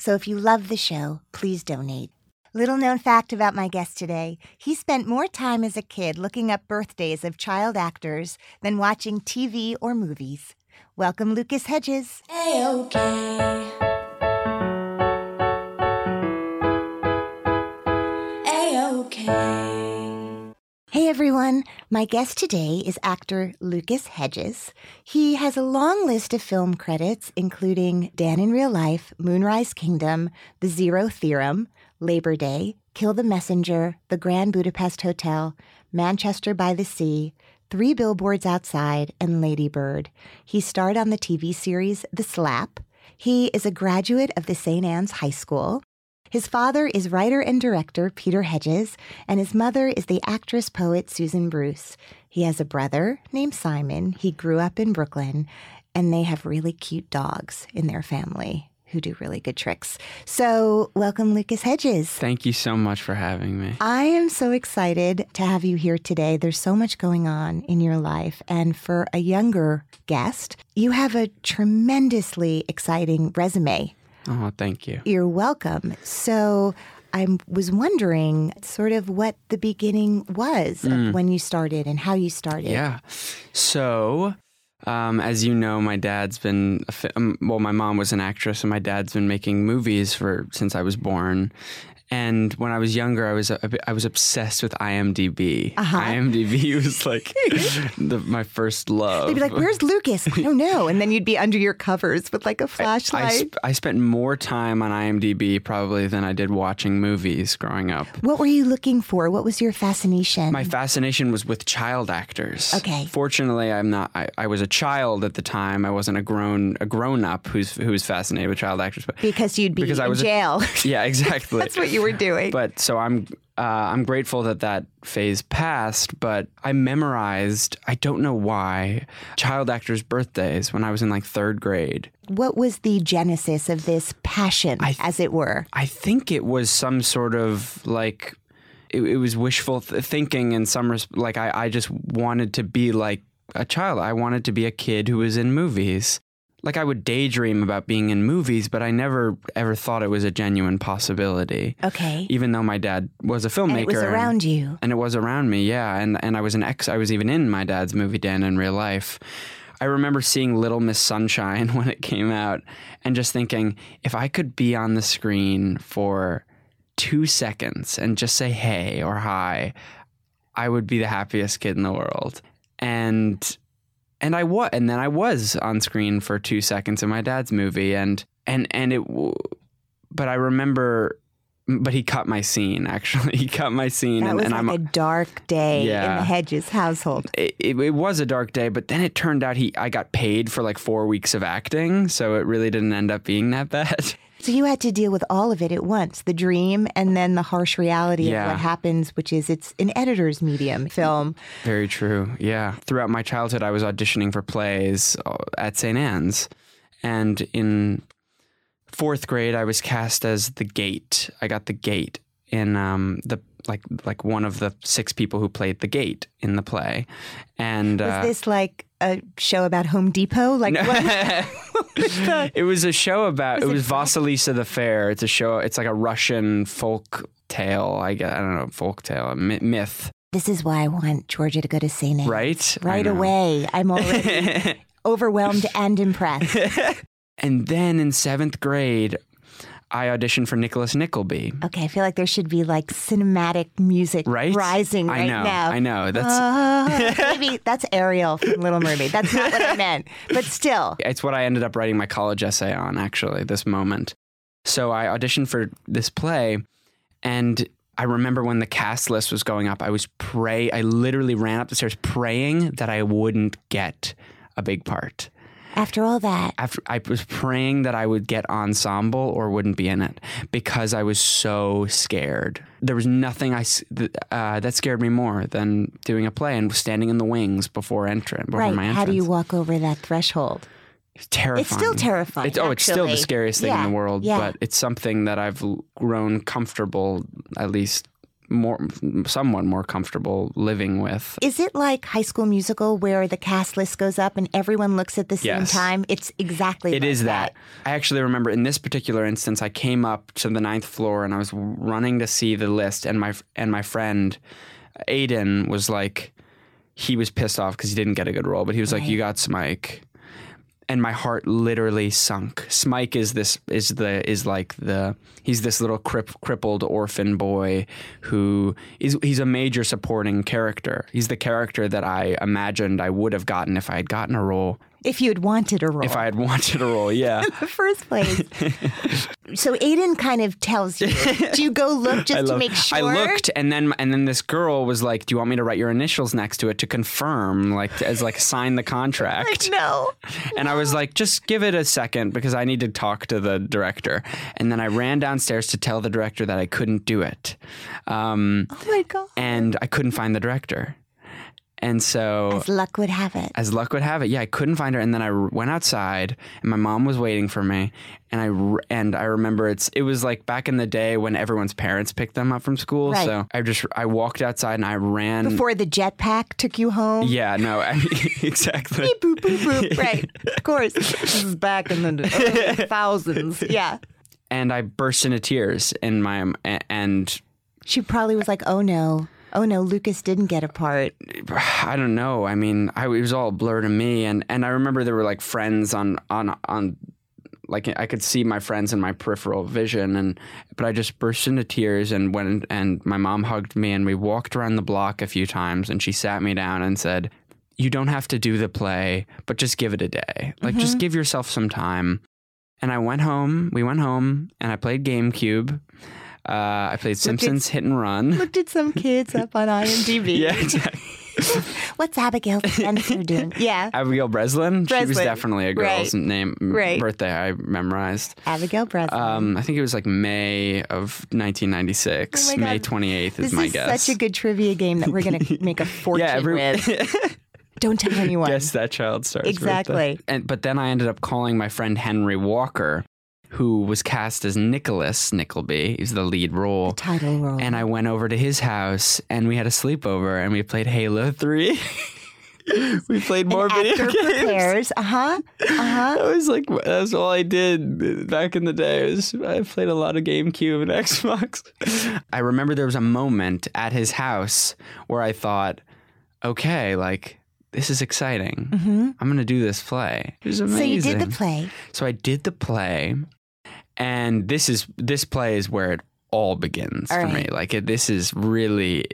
So if you love the show, please donate. Little known fact about my guest today he spent more time as a kid looking up birthdays of child actors than watching TV or movies. Welcome, Lucas Hedges. A-okay. Everyone, my guest today is actor Lucas Hedges. He has a long list of film credits, including Dan in Real Life, Moonrise Kingdom, The Zero Theorem, Labor Day, Kill the Messenger, The Grand Budapest Hotel, Manchester by the Sea, Three Billboards Outside, and Lady Bird. He starred on the TV series The Slap. He is a graduate of the St. Ann's High School. His father is writer and director Peter Hedges, and his mother is the actress poet Susan Bruce. He has a brother named Simon. He grew up in Brooklyn, and they have really cute dogs in their family who do really good tricks. So, welcome, Lucas Hedges. Thank you so much for having me. I am so excited to have you here today. There's so much going on in your life. And for a younger guest, you have a tremendously exciting resume. Oh, thank you. You're welcome. So, I was wondering sort of what the beginning was mm. when you started and how you started. Yeah. So, um, as you know, my dad's been fi- um, well. My mom was an actress, and my dad's been making movies for since I was born. And when I was younger, I was I was obsessed with IMDb. Uh-huh. IMDb was like the, my first love. They'd be like, "Where's Lucas? I don't know." And then you'd be under your covers with like a flashlight. I, I, sp- I, spent more time on IMDb probably than I did watching movies growing up. What were you looking for? What was your fascination? My fascination was with child actors. Okay. Fortunately, I'm not. I, I was a child at the time. I wasn't a grown a grown up who's who's fascinated with child actors. But because you'd be because in I was jail. A, yeah, exactly. That's what you were doing. But so I'm uh, I'm grateful that that phase passed. But I memorized I don't know why child actors' birthdays when I was in like third grade. What was the genesis of this passion, th- as it were? I think it was some sort of like it, it was wishful th- thinking in some res- like I, I just wanted to be like a child. I wanted to be a kid who was in movies like I would daydream about being in movies, but I never ever thought it was a genuine possibility. Okay. Even though my dad was a filmmaker. And it was around and, you. And it was around me, yeah. And and I was an ex I was even in my dad's movie Dan in real life. I remember seeing Little Miss Sunshine when it came out and just thinking, if I could be on the screen for two seconds and just say hey or hi, I would be the happiest kid in the world. And and I was, and then I was on screen for two seconds in my dad's movie, and and and it, but I remember but he cut my scene. Actually, he cut my scene, That and, was and like I'm a dark day in the Hedges household. it, it, it was a dark day, but then it turned out he I got paid for like four weeks of acting, so it really didn't end up being that bad. So you had to deal with all of it at once the dream and then the harsh reality of what happens, which is it's an editor's medium film. Very true. Yeah. Throughout my childhood, I was auditioning for plays uh, at St. Ann's. And in fourth grade, I was cast as the gate. I got the gate in um, the like like one of the six people who played the gate in the play. And Was uh, this like a show about Home Depot? Like what? it was a show about Was it it was fun? Vasilisa the Fair. It's a show. It's like a Russian folk tale. I guess I don't know folk tale, myth, This is why I want Georgia to go to St. Right? Right away. I'm already overwhelmed and impressed. And then in seventh grade, I auditioned for Nicholas Nickleby. Okay, I feel like there should be like cinematic music Right? rising I know. now. I know. That's Ah, maybe that's Ariel from Little Mermaid. That's not what I meant. But still, it's what I ended up writing my college essay on. Actually, this moment. So I auditioned for this play, and I remember when the cast list was going up, I was pray. I literally ran up the stairs praying that I wouldn't get a big part. After all that, after I was praying that I would get ensemble or wouldn't be in it because I was so scared. There was nothing I uh, that scared me more than doing a play and standing in the wings before entering. Before right? my How do you walk over that threshold? It's terrifying. It's still terrifying, It's, oh, it's still the scariest thing Yeah, in the world. yeah. But it's something that I've grown comfortable, at least more, somewhat more comfortable living with. Is it like High School Musical where the cast list goes up and everyone looks at the same Yes. time? It's exactly. It like is that. I actually remember in this particular instance, I came up to the ninth floor and I was running to see the list, and my and my friend Aiden was like, he was pissed off because he didn't get a good role, but he was like, "You got Smike," and my heart literally sunk. Smike is this is the is like the he's this little crip, crippled orphan boy who is he's a major supporting character. He's the character that I imagined I would have gotten if I had gotten a role. If you had wanted a role If I had wanted a role, yeah. in the first place. so Aiden kind of tells you. Do you go look just I to make sure? I looked, and then and then this girl was like, "Do you want me to write your initials next to it to confirm, like as like sign the contract?" No. And I was like, "Just give it a second because I need to talk to the director." And then I ran downstairs to tell the director that I couldn't do it, um, Oh my god. and I couldn't find the director. And so As luck would have it. as luck would have it, yeah, I couldn't find her, and then I went outside, and my mom was waiting for me, and I and I remember it's it was like back in the day when everyone's parents picked them up from school, Right. so I just I walked outside and I ran. Before the jetpack took you home. yeah, no, I mean, exactly. Boop, boop, boop. Right. Of course. This is back in the thousands. Yeah. And I burst into tears, in my and She probably was like, oh no. Oh no, Lucas didn't get a part. I don't know. I mean, I, it was all a blur to me, and and I remember there were like friends on on on. Like I could see my friends in my peripheral vision, and but I just burst into tears and went and my mom hugged me and we walked around the block a few times and she sat me down and said, "You don't have to do the play, but just give it a day. Like just mm-hmm. give yourself some time." And I went home. We went home, and I played GameCube. Uh, I played Simpsons Hit and Run. Looked at some kids up on IMDb. Yeah, exactly. What's Abigail Spencer doing? Yeah. Abigail Breslin. Breslin. She was definitely a girl's Right. name Right. birthday I memorized. Abigail Breslin. Um, I think it was like May of 1996. Oh May God. 28th is this my is guess. such a good trivia game that we're going to make a fortune yeah, every, with. Don't tell anyone. guess that child stars Exactly. And but then I ended up calling my friend Henry Walker, who was cast as Nicholas Nickleby. He's the lead role. Title role. And I went over to his house and we had a sleepover and we played Halo 3. we played more video Actor games. prepares. Uh huh. Uh huh. That was like that's all I did back in the day. Was I played a lot of GameCube and Xbox. I remember there was a moment at his house where I thought, okay, like this is exciting. I'm gonna do this play. It was amazing. So you did the play. So I did the play, and this is this play is where it all begins All for me. Like it, this is really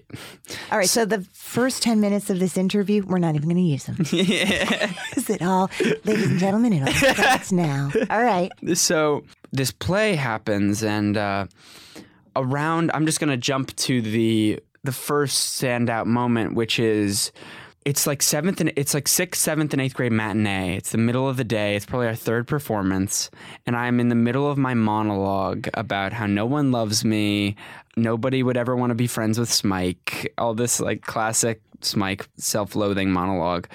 All right. So the first 10 minutes of this interview, we're not even going to use them. yeah. Is it all, ladies and gentlemen, it all starts now. All right. so this play happens and uh, around I'm just gonna jump to the the first standout moment, which is it's like seventh and it's like sixth, seventh, and eighth grade matinee. It's the middle of the day. It's probably our third performance, and I'm in the middle of my monologue about how no one loves me, nobody would ever want to be friends with Smike. All this like classic Smike self-loathing monologue.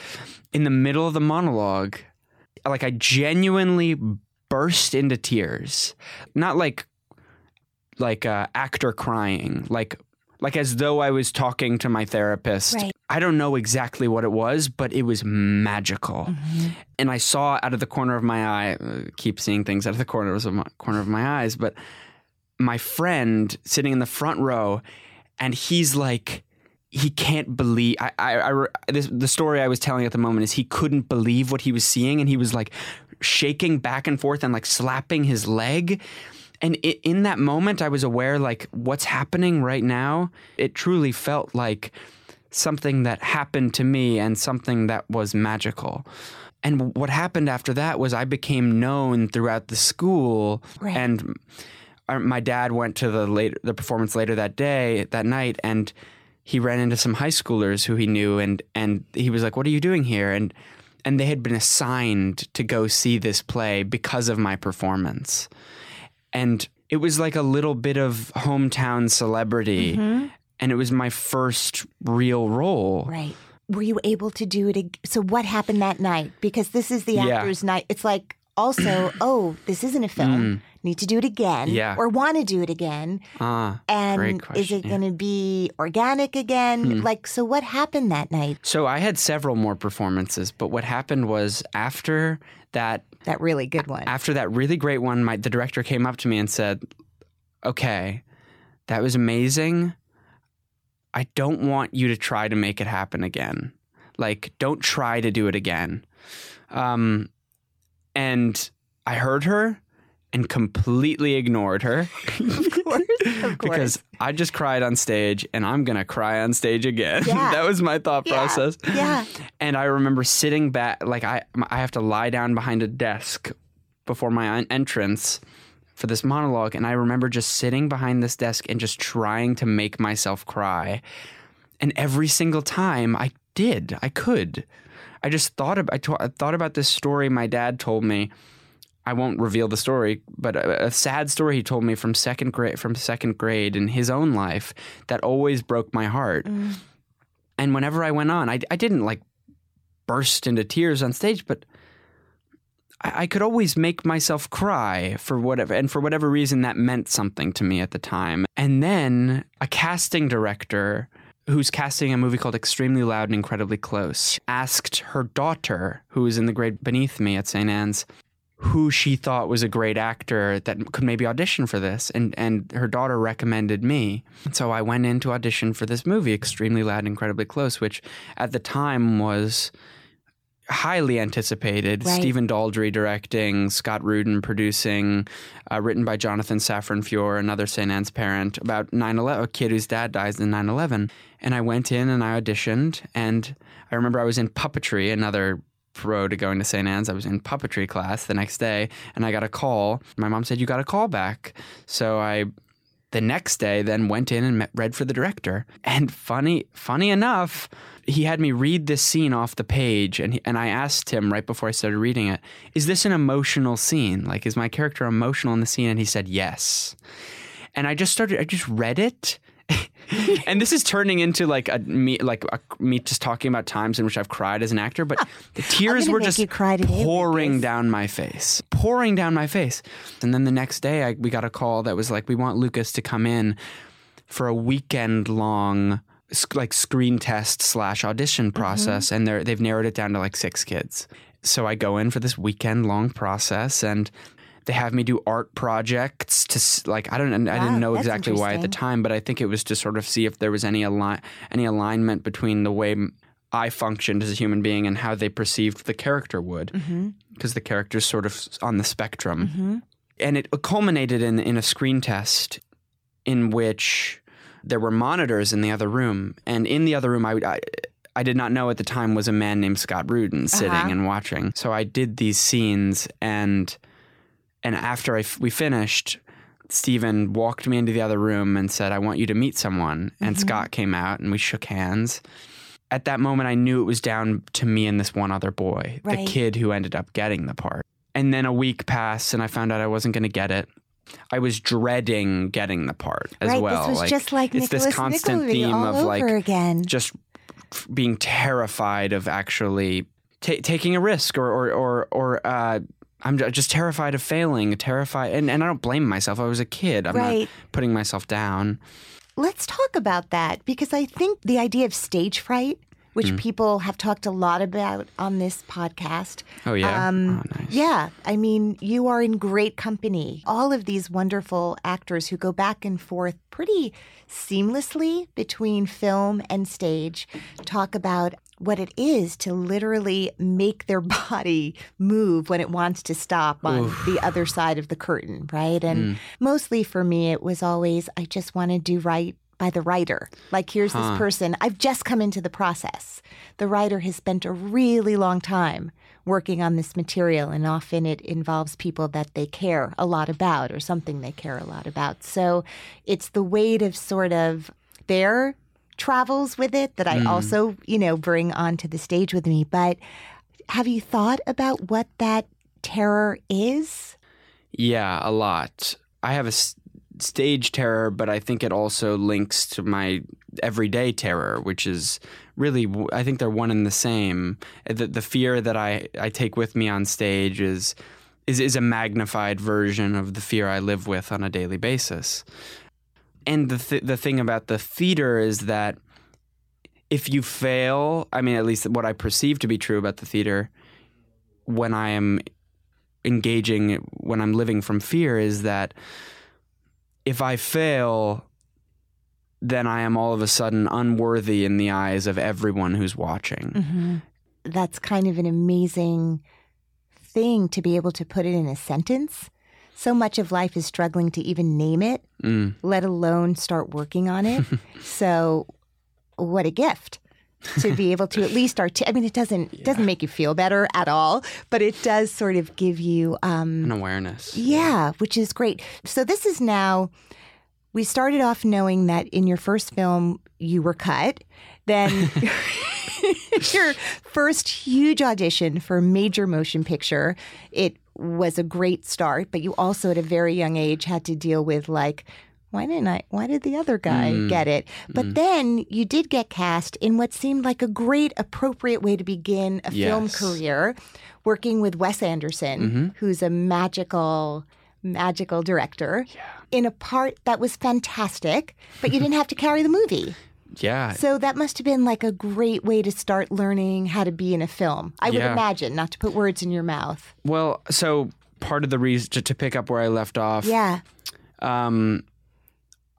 In the middle of the monologue, like I genuinely burst into tears, not like like a actor crying, like like as though I was talking to my therapist. Right. I don't know exactly what it was, but it was magical. Mm-hmm. And I saw out of the corner of my eye, uh, keep seeing things out of the corners of my, corner of my eyes, but my friend sitting in the front row, and he's like, he can't believe. I, I, I this, the story I was telling at the moment is he couldn't believe what he was seeing, and he was like shaking back and forth and like slapping his leg. And i in that moment, I was aware, like, what's happening right now. It truly felt like something that happened to me and something that was magical. And what happened after that was I became known throughout the school, Right. and our, my dad went to the later the performance later that day that night, and he ran into some high schoolers who he knew, and and he was like, "What are you doing here?" and and they had been assigned to go see this play because of my performance, and it was like a little bit of hometown celebrity, and it was my first real role. Right. Were you able to do it? ag- So what happened that night? Because this is the Yeah. actor's night. It's like also, oh, this isn't a film. Need to do it again. Mm. Yeah. Or want to do it again. Ah, And is it going to be organic again? Hmm. Like, so what happened that night? So I had several more performances, but what happened was after that That really good one. after that really great one, my the director came up to me and said, "Okay, that was amazing. I don't want you to try to make it happen again. Like, don't try to do it again." Um, and I heard her and completely ignored her of course. Because I just cried on stage and I'm gonna cry on stage again. Yeah. that was my thought Yeah. process. Yeah. And I remember sitting back, like I, I have to lie down behind a desk before my entrance for this monologue, and I remember just sitting behind this desk and just trying to make myself cry. And every single time I did, I could. I just thought about, I, I thought about this story my dad told me. I won't reveal the story, but a, a sad story he told me from second grade from second grade in his own life that always broke my heart. Mm. And whenever I went on, I, I didn't like burst into tears on stage, but I, I could always make myself cry for whatever, and for whatever reason, that meant something to me at the time. And then a casting director who's casting a movie called Extremely Loud and Incredibly Close asked her daughter, who was in the grade beneath me at St. Ann's, who she thought was a great actor that could maybe audition for this and and her daughter recommended me so I went in to audition for this movie extremely loud and incredibly close which at the time was highly anticipated Right. Stephen Daldry directing Scott Rudin producing uh, written by Jonathan Safran Foer another St. Ann's parent about 9/11 a kid whose dad dies in 9/11 and I went in and I auditioned and I remember I was in puppetry another pro to going to St. Ann's. I was in puppetry class the next day and I got a call. My mom said, You got a call back. So I, the next day, then went in and met, read for the director. And funny, funny enough, he had me read this scene off the page and, he, and I asked him right before I started reading it, Is this an emotional scene? Like, is my character emotional in the scene? And he said, Yes. And I just started, I just read it. and this is turning into like a me like a, me just talking about times in which I've cried as an actor, but oh, the tears were just you cry today, pouring down my face, pouring down my face. And then the next day, I, we got a call that was like, "We want Lucas to come in for a weekend long." Like screen test slash audition mm-hmm. process, and they're they've narrowed it down to like six kids. So I go in for this weekend long process, and they have me do art projects to like I don't I Wow, didn't know exactly why at the time, but I think it was to sort of see if there was any align any alignment between the way I functioned as a human being and how they perceived the character would, Mm-hmm. because the character's sort of on the spectrum, and it culminated in in a screen test in which there were monitors in the other room, and in the other room I. I I did not know at the time was a man named Scott Rudin sitting Uh-huh. and watching. So I did these scenes, and and after I f- we finished, Stephen walked me into the other room and said, I want you to meet someone. And Scott came out and we shook hands. At that moment, I knew it was down to me and this one other boy, Right. the kid who ended up getting the part. And then a week passed and I found out I wasn't going to get it. I was dreading getting the part as right. well. This was just like it's Nicholas this constant Nickleby theme of like again. just f- being terrified of actually ta taking a risk or or or, or uh, I'm just terrified of failing, terrified, and, and I don't blame myself. I was a kid. I'm Right. not putting myself down. Let's talk about that because I think the idea of stage fright, which Hmm. people have talked a lot about on this podcast. Oh yeah, Um, oh, nice. Yeah, I mean, you are in great company. All of these wonderful actors who go back and forth pretty seamlessly between film and stage talk about what it is to literally make their body move when it wants to stop on the other side of the curtain, right? And mm. mostly for me, it was always, I just want to do right by the writer. Like, here's Huh. this person, I've just come into the process. The writer has spent a really long time working on this material, and often it involves people that they care a lot about or something they care a lot about. So it's the weight of sort of their travels with it that I mm. also, you know, bring onto the stage with me. But have you thought about what that terror is? Yeah, a lot. I have a s- stage terror, but I think it also links to my everyday terror, which is really, I think they're one and the same. Uh, the, the fear that I, I take with me on stage is, is is a magnified version of the fear I live with on a daily basis. And the th- the thing about the theater is that if you fail, I mean, at least what I perceive to be true about the theater, when I am engaging when I'm living from fear is that if I fail, then I am all of a sudden unworthy in the eyes of everyone who's watching. Mm-hmm. That's kind of an amazing thing to be able to put it in a sentence. So much of life is struggling to even name it, Mm. let alone start working on it. so, what a gift to be able to at least articulate. I mean, it doesn't it doesn't make you feel better at all, but it does sort of give you um, An awareness. yeah, which is great. So this is now. We started off knowing that in your first film you were cut. Then your first huge audition for a major motion picture. It was a great start, but you also at a very young age had to deal with like why didn't I why did the other guy Mm. get it? But then you did get cast in what seemed like a great appropriate way to begin a film career working with Wes Anderson, Mm-hmm. who's a magical magical director in a part that was fantastic, but you didn't have to carry the movie. Yeah. So that must have been like a great way to start learning how to be in a film. I would imagine, not to put words in your mouth. Well, so part of the reason to, to pick up where I left off. Yeah. Um,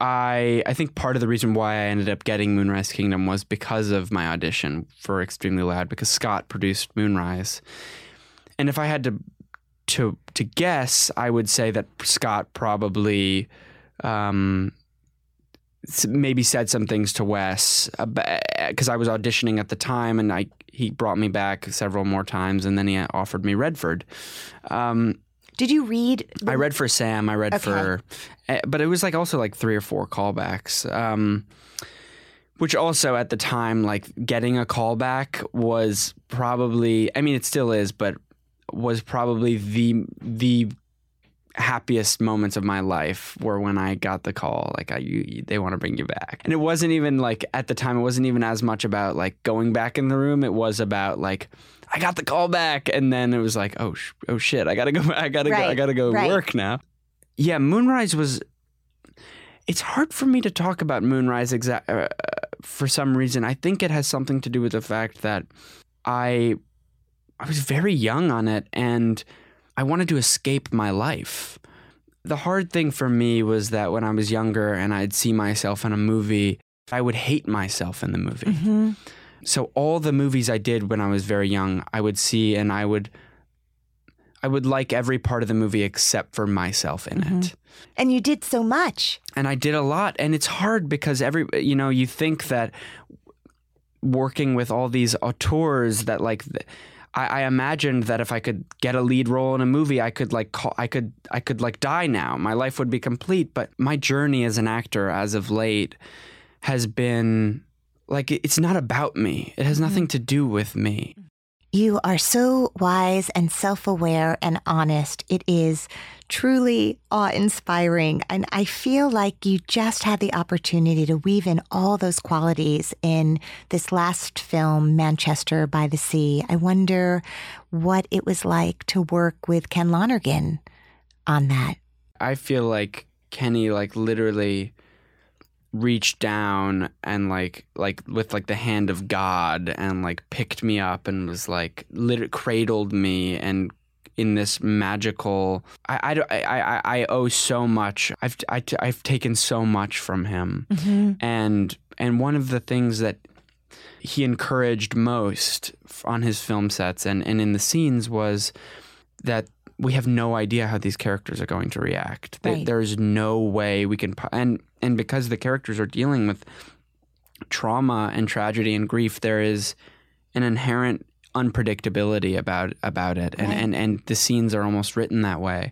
I I think part of the reason why I ended up getting Moonrise Kingdom was because of my audition for Extremely Loud because Scott produced Moonrise, and if I had to to to guess, I would say that Scott probably. Um, maybe said some things to Wes because I was auditioning at the time, and I he brought me back several more times, and then he offered me Redford. Um, Did you read? I read for Sam. I read Okay. for, eh, but it was like also like three or four callbacks. Um, which also at the time, like getting a callback was probably. I mean, it still is, but was probably the the happiest moments of my life were when I got the call. Like, I, you, they want to bring you back, and it wasn't even like at the time. It wasn't even as much about like going back in the room. It was about like. I got the call back, and then it was like, oh, sh- oh shit! I gotta go. I gotta go. I gotta go right. work now. Yeah, Moonrise was. It's hard for me to talk about Moonrise exact uh, for some reason. I think it has something to do with the fact that I I was very young on it and I wanted to escape my life. The hard thing for me was that when I was younger and I'd see myself in a movie, I would hate myself in the movie. Mm-hmm. So all the movies I did when I was very young, I would see and I would I would like every part of the movie except for myself in it. And you did so much. And I did a lot and it's hard because every you know, you think that working with all these auteurs that like I, I imagined that if I could get a lead role in a movie, I could like call, I could I could like die now. My life would be complete. But my journey as an actor, as of late, has been like it's not about me. It has mm-hmm. nothing to do with me. You are so wise and self aware and honest. It is truly awe inspiring. And I feel like you just had the opportunity to weave in all those qualities in this last film, Manchester by the Sea. I wonder what it was like to work with Ken Lonergan on that. I feel like Kenny like literally reached down and like like with like the hand of God and like picked me up and was like lit- cradled me and in this magical I, I, I, I, I owe so much. I've I, I've taken so much from him. Mm-hmm. And and one of the things that he encouraged most on his film sets and, and in the scenes was that we have no idea how these characters are going to react. Right. There's no way we can, and and because the characters are dealing with trauma and tragedy and grief, there is an inherent unpredictability about about it, and Right. and and the scenes are almost written that way.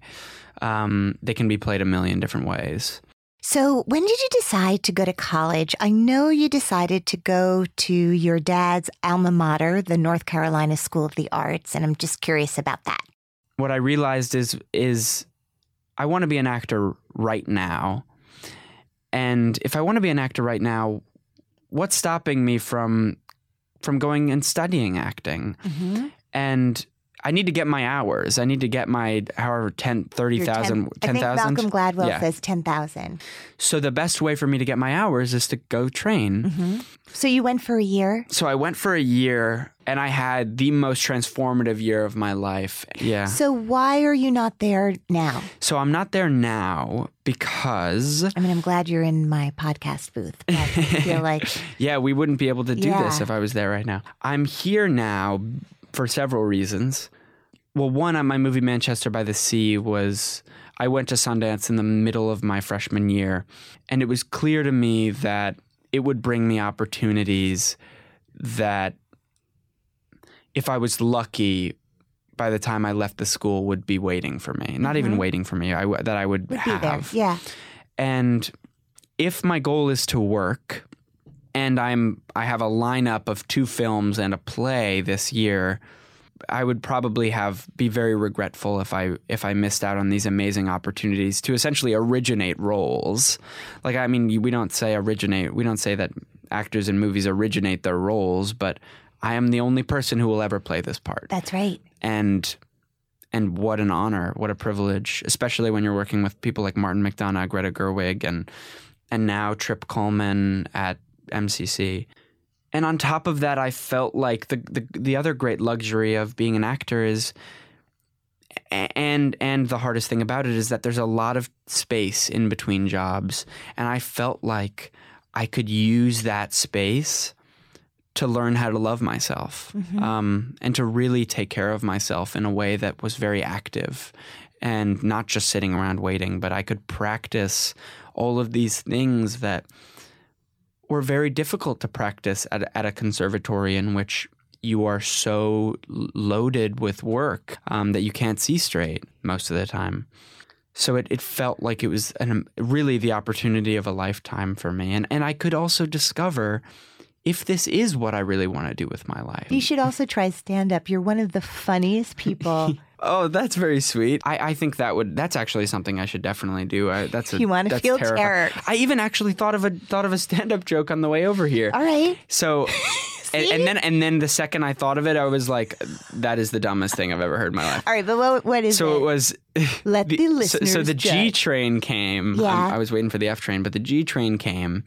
Um, they can be played a million different ways. So, when did you decide to go to college? I know you decided to go to your dad's alma mater, the North Carolina School of the Arts, and I'm just curious about that. What I realized is is I want to be an actor right now. And if I want to be an actor right now, what's stopping me from from going and studying acting? Mm-hmm. And I need to get my hours. I need to get my however 10 30,000 I think 10,000. Malcolm Gladwell Yeah. says 10,000. So the best way for me to get my hours is to go train. Mm-hmm. So, you went for a year. So I went for a year and I had the most transformative year of my life. Yeah. So, why are you not there now? So I'm not there now because I mean, I'm glad you're in my podcast booth. but I feel like, Yeah, we wouldn't be able to do this if I was there right now. I'm here now for several reasons. Well, one, on my movie Manchester by the Sea was I went to Sundance in the middle of my freshman year, and it was clear to me that it would bring me opportunities that, if I was lucky, by the time I left the school, would be waiting for me. Not even mm-hmm. waiting for me. I w- that I would, would be there. have. Yeah. And if my goal is to work and I'm I have a lineup of two films and a play this year, I would probably have be very regretful if I if I missed out on these amazing opportunities to essentially originate roles. Like I mean, we don't say originate. We don't say that actors in movies originate their roles, but I am the only person who will ever play this part That's right. and and what an honor, what a privilege, especially when you're working with people like Martin McDonagh, Greta Gerwig, and and now Trip Cullman at MCC. And on top of that, I felt like the the, the other great luxury of being an actor is and and the hardest thing about it is that there's a lot of space in between jobs and I felt like I could use that space to learn how to love myself um, and to really take care of myself in a way that was very active and not just sitting around waiting, but I could practice all of these things that were very difficult to practice at, at a conservatory in which you are so loaded with work um, that you can't see straight most of the time. So it, it felt like it was an, really the opportunity of a lifetime for me. And, and I could also discover if this is what I really want to do with my life. You should also try stand up. You're one of the funniest people. Oh, that's very sweet. I, I think that would that's actually something I should definitely do. I, that's a, You wanna feel terrifying. terror. I even actually thought of a thought of a stand up joke on the way over here. All right. So, and, and then and then the second I thought of it, I was like, that is the dumbest thing I've ever heard in my life. All right. But what, what is So it? it was. Let the so, so listeners the G train came. Yeah. Um, I was waiting for the F train, but the G train came,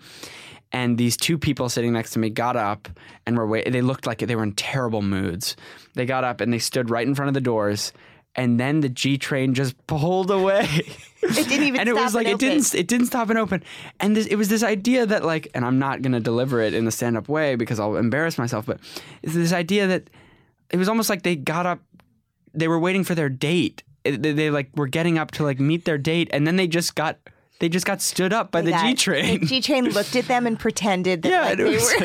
and these two people sitting next to me got up and were wait. They looked like they were in terrible moods. They got up and they stood right in front of the doors, and then the G train just pulled away. It didn't even and it was like it didn't it didn't stop and open and this, it was this idea that like and i'm not going to deliver it in the stand-up way because i'll embarrass myself but it's this idea that it was almost like they got up they were waiting for their date It- they, they like were getting up to like meet their date and then they just got they just got stood up by They the G train. The G train looked at them and pretended that yeah, like, and it they was were.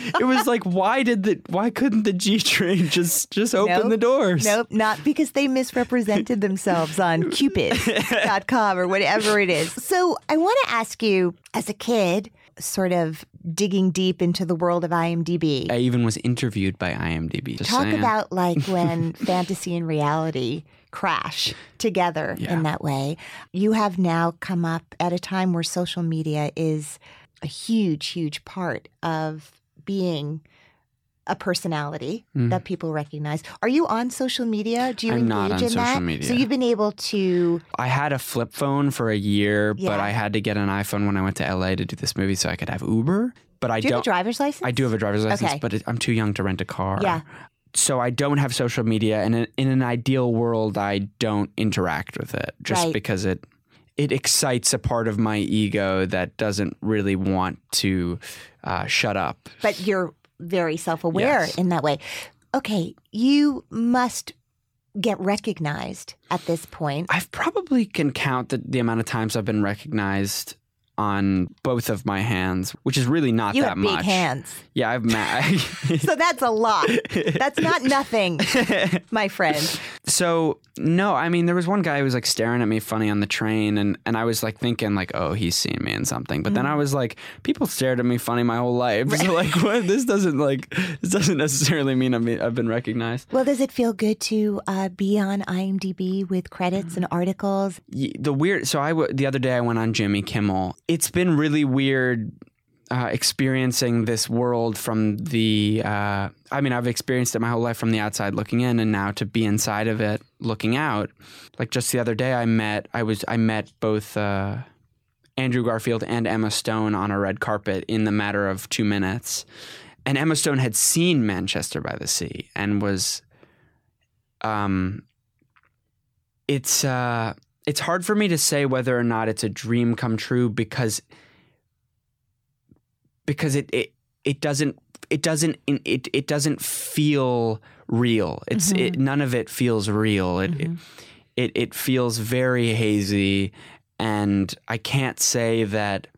like it was like why did the why couldn't the G train just just open Nope. the doors? Nope, not because they misrepresented themselves on Cupid.com or whatever it is. So I want to ask you, as a kid, sort of digging deep into the world of IMDb, I even was interviewed by IMDb. Just talk saying. about like when fantasy and reality crash together Yeah. in that way. You have now come up at a time where social media is a huge, huge part of being a personality that people recognize. Are you on social media? Do you Mm. I'm engage in social that? media. So you've been able to I had a flip phone for a year, but I had to get an iPhone when I went to LA to do this movie so I could have Uber. But I Do you have a don't. driver's license? I do have a driver's license, Okay. but I'm too young to rent a car. Yeah. So I don't have social media, and in, in an ideal world, I don't interact with it just Right. because it it excites a part of my ego that doesn't really want to uh, shut up. but you're very self-aware Yes. in that way. Okay, you must get recognized at this point. I've probably can count the, the amount of times I've been recognized on both of my hands, which is really not You that have big much. hands. Yeah, I've met. So that's a lot. That's not nothing, my friend. so no, I mean there was one guy who was like staring at me funny on the train, and and I was like thinking like, oh, he's seen me in something. But Mm. then I was like, people stared at me funny my whole life. So like, what? This doesn't like this doesn't necessarily mean I've been, I've been recognized. Well, does it feel good to uh, be on IMDb with credits and articles? The weird. So I w- the other day I went on Jimmy Kimmel. It's been really weird. Uh, experiencing this world from the, uh, I mean, I've experienced it my whole life from the outside looking in, and now to be inside of it looking out. Like just the other day, I met, I was, I met both uh, Andrew Garfield and Emma Stone on a red carpet in the matter of two minutes, and Emma Stone had seen Manchester by the Sea and was, um, it's uh it's hard for me to say whether or not it's a dream come true because because it it, it doesn't it doesn't it it doesn't feel real. It's it, mm-hmm. none of it feels real. It, it mm-hmm. it it feels very hazy and I can't say that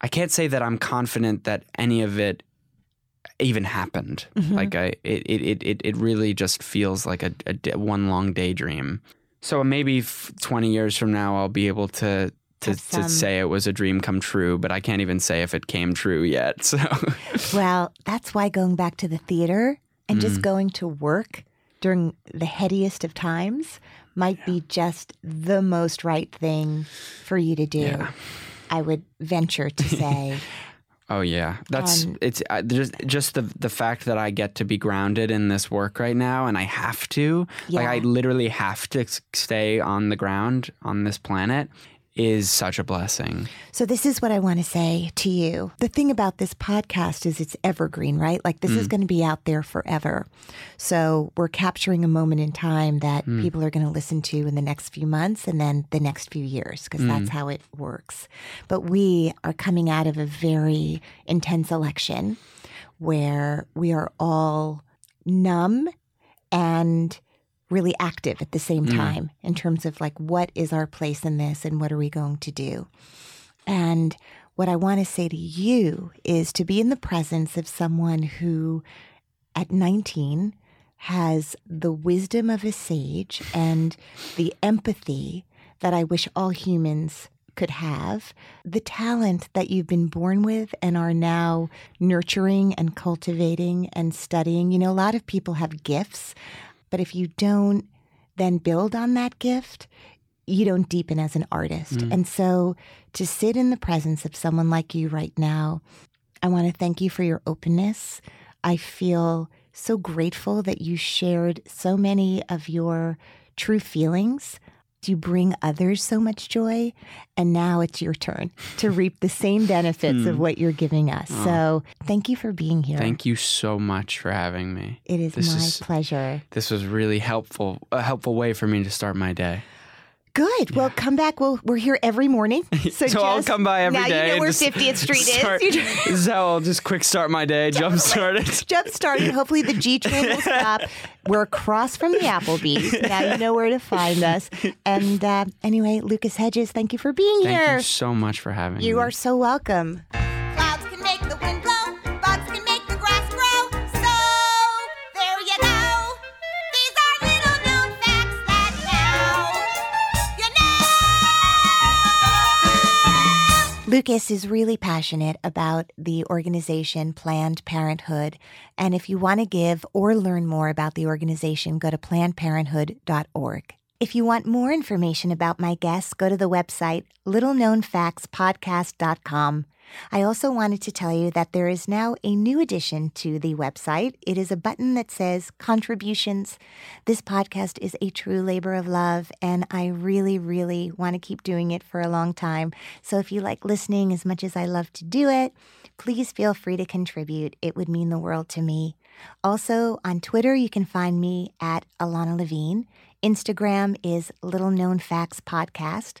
I can't say that I'm confident that any of it even happened. Mm-hmm. Like I, it, it, it- it, it really just feels like a, a one long daydream. So maybe f- 20 years from now, I'll be able to to, some- to say it was a dream come true, but I can't even say if it came true yet. So Well, that's why going back to the theater and Mm. just going to work during the headiest of times might be just the most right thing for you to do. Yeah. I would venture to say. Oh yeah, that's Um, it's uh, just just the the fact that I get to be grounded in this work right now, and I have to like I literally have to stay on the ground on this planet is such a blessing. So, this is what I want to say to you. The thing about this podcast is it's evergreen, right? Like, this is mm. going to be out there forever. So, we're capturing a moment in time that mm. people are going to listen to in the next few months and then the next few years, because mm. that's how it works. But we are coming out of a very intense election where we are all numb and really active at the same mm. time in terms of like what is our place in this and what are we going to do and what i want to say to you is to be in the presence of someone who at 19 has the wisdom of a sage and the empathy that i wish all humans could have, the talent that you've been born with and are now nurturing and cultivating and studying. You know, a lot of people have gifts, but if you don't then build on that gift, you don't deepen as an artist. Mm. And so to sit in the presence of someone like you right now, I want to thank you for your openness. I feel so grateful that you shared so many of your true feelings. You bring others so much joy, and now it's your turn to reap the same benefits of hmm. what you're giving us. So, thank you for being here. Thank you so much for having me. It is This my is- pleasure. This was really helpful, a helpful way for me to start my day. Good. Well, come back. We'll, we're here every morning. So, So I'll come by every now day you know where 50th Street start- is. You this is how I'll just quick start my day, jump start it. jump started. Hopefully the G train will stop. We're across from the Applebee's. Now you know where to find us. And uh, anyway, Lucas Hedges, thank you for being Thank here. Thank you so much for having me. You are so welcome. Lucas is really passionate about the organization Planned Parenthood. And if you want to give or learn more about the organization, go to plannedparenthood.org. If you want more information about my guests, go to the website littleknownfactspodcast.com. I also wanted to tell you that there is now a new addition to the website. It is a button that says contributions. This podcast is a true labor of love, and I really, really want to keep doing it for a long time. So if you like listening as much as I love to do it, please feel free to contribute. It would mean the world to me. Also, on Twitter, you can find me at Ilana Levine. Instagram is Little Known Facts Podcast.